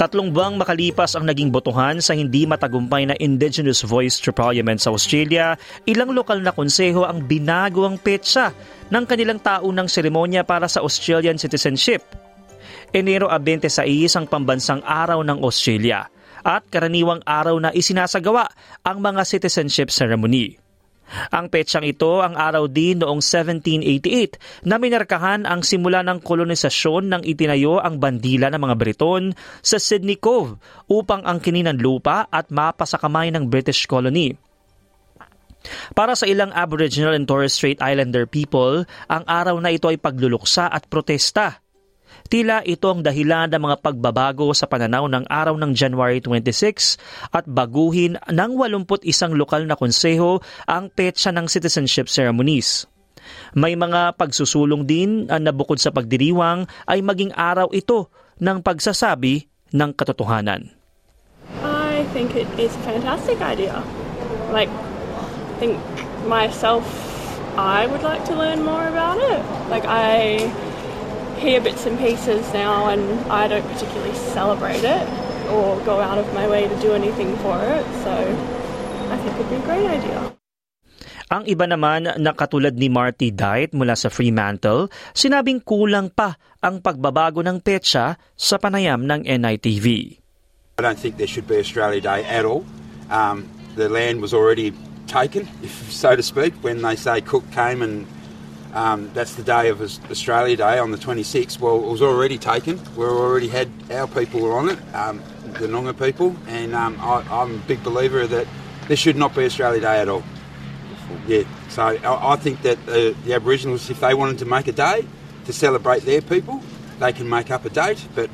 Tatlong buwang makalipas ang naging botohan sa hindi matagumpay na Indigenous Voice to Parliament sa Australia, ilang lokal na konseho ang binago ang petsa ng kanilang taunang seremonya para sa Australian citizenship. Enero 26 ang pambansang araw ng Australia at karaniwang araw na isinasagawa ang mga citizenship ceremony. Ang petsang ito ang araw din noong 1788 na minarkahan ang simula ng kolonisasyon ng itinayo ang bandila ng mga Briton sa Sydney Cove upang ang kininan lupa at mapa sa kamay ng British colony. Para sa ilang Aboriginal and Torres Strait Islander people, ang araw na ito ay pagluluksa at protesta Tila ito ang dahilan ng mga pagbabago sa pananaw ng araw ng January 26 at baguhin ng 81 lokal na konseho ang petsa ng citizenship ceremonies. May mga pagsusulong din na bukod sa pagdiriwang ay maging araw ito ng pagsasabi ng katotohanan. I think it is a fantastic idea. Like, I think myself, I would like to learn more about it. Like, I hear bits and pieces now, and I don't particularly celebrate it or go out of my way to do anything for it. So I think it'd be a great idea. Ang iba naman na katulad ni Marty Diet mula sa Fremantle, sinabing kulang pa ang pagbabago ng petsa sa panayam ng NITV. I don't think there should be Australia Day at all. Um, the land was already taken, if so to speak, when they say Cook came and Um, that's the day of Australia Day on the 26th. Well, it was already taken. We already had our people were on it, um, the Noongar people, and um, I, am a big believer that there should not be Australia Day at all. Yeah, so I, I think that the, the Aboriginals, if they wanted to make a day to celebrate their people, they can make up a date, but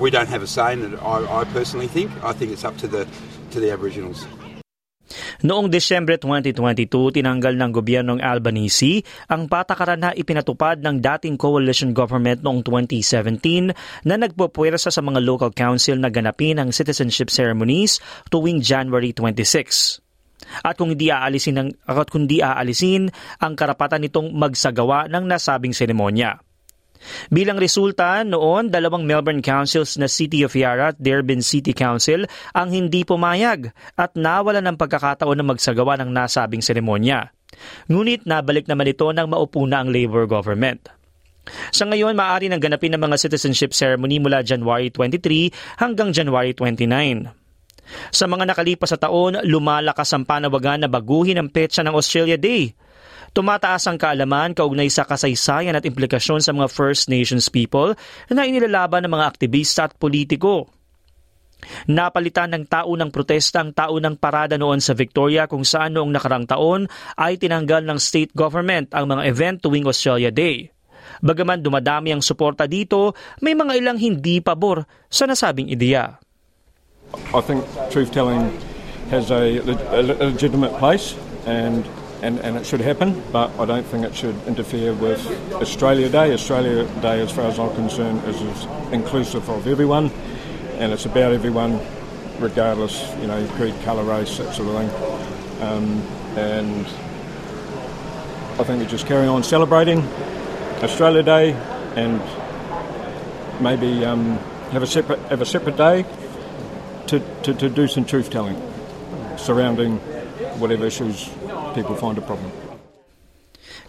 we don't have a say in it. I, I personally think. I think it's up to the to the Aboriginals. Noong Desyembre 2022, tinanggal ng gobyernong Albanese ang patakaran na ipinatupad ng dating coalition government noong 2017 na nagpupwersa sa mga local council na ganapin ang citizenship ceremonies tuwing January 26. At kung hindi aalisin ang, at kung di aalisin ang karapatan nitong magsagawa ng nasabing seremonya. Bilang resulta, noon dalawang Melbourne councils na City of Yarra at Derbyn City Council ang hindi pumayag at nawala ng pagkakataon na magsagawa ng nasabing seremonya. Ngunit nabalik naman ito nang maupo na ang Labour government. Sa ngayon, maaari nang ganapin ang mga citizenship ceremony mula January 23 hanggang January 29. Sa mga nakalipas sa taon, lumalakas ang panawagan na baguhin ang petsa ng Australia Day Tumataas ang kaalaman kaugnay sa kasaysayan at implikasyon sa mga First Nations people na inilalaban ng mga aktivista at politiko. Napalitan ng taunang protesta ang taunang parada noon sa Victoria kung saan noong nakarang taon ay tinanggal ng state government ang mga event tuwing Australia Day. Bagaman dumadami ang suporta dito, may mga ilang hindi pabor sa nasabing ideya. I think truth-telling has a, a legitimate place and and, and it should happen, but I don't think it should interfere with Australia Day. Australia Day, as far as I'm concerned, is, inclusive of everyone, and it's about everyone, regardless, you know, creed, colour, race, that sort of thing. Um, and I think we just carry on celebrating Australia Day, and maybe um, have a separate have a separate day to, to, to do some truth telling surrounding whatever issues people find a problem.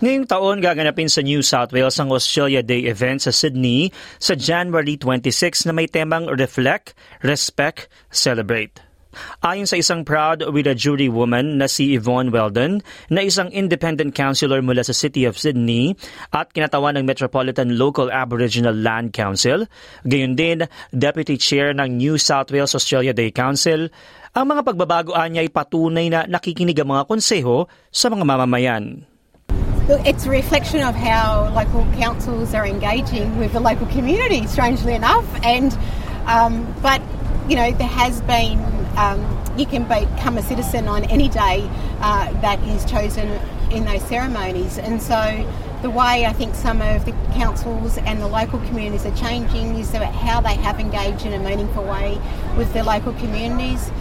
Ngayong taon, gaganapin sa New South Wales ang Australia Day event sa Sydney sa January 26 na may temang Reflect, Respect, Celebrate. Ayon sa isang proud with a jury woman na si Yvonne Weldon, na isang independent councillor mula sa City of Sydney at kinatawan ng Metropolitan Local Aboriginal Land Council, gayon din Deputy Chair ng New South Wales Australia Day Council, ang mga pagbabagoan niya ay patunay na nakikinig ang mga konseho sa mga mamamayan. It's a reflection of how local councils are engaging with the local community, strangely enough. And um, but you know there has been um, you can become a citizen on any day uh, that is chosen in those ceremonies. And so the way I think some of the councils and the local communities are changing is about how they have engaged in a meaningful way with their local communities.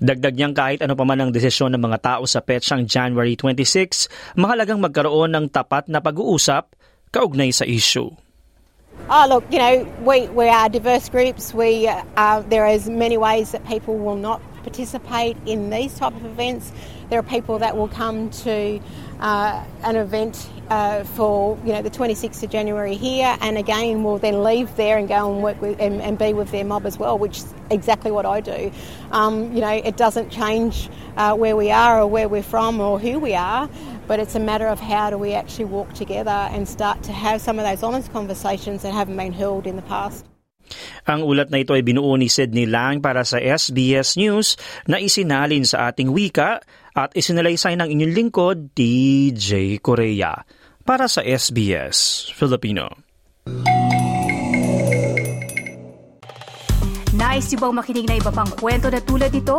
Dagdag niyang kahit ano pa man ang desisyon ng mga tao sa petsang January 26, mahalagang magkaroon ng tapat na pag-uusap kaugnay sa issue. Oh, look, you know, we, we are diverse groups. We, uh, there is many ways that people will not participate in these type of events. There are people that will come to uh, an event uh, for you know the 26th of January here, and again will then leave there and go and work with and, and be with their mob as well, which is exactly what I do. Um, you know, it doesn't change uh, where we are or where we're from or who we are, but it's a matter of how do we actually walk together and start to have some of those honest conversations that haven't been held in the past. Ang ulat na ito ay binuo ni Sydney Lang para sa SBS News na isinalin sa ating wika at isinalaysay ng inyong lingkod, DJ Korea. Para sa SBS Filipino. Nice yung bang makinig na iba pang kwento na tulad ito?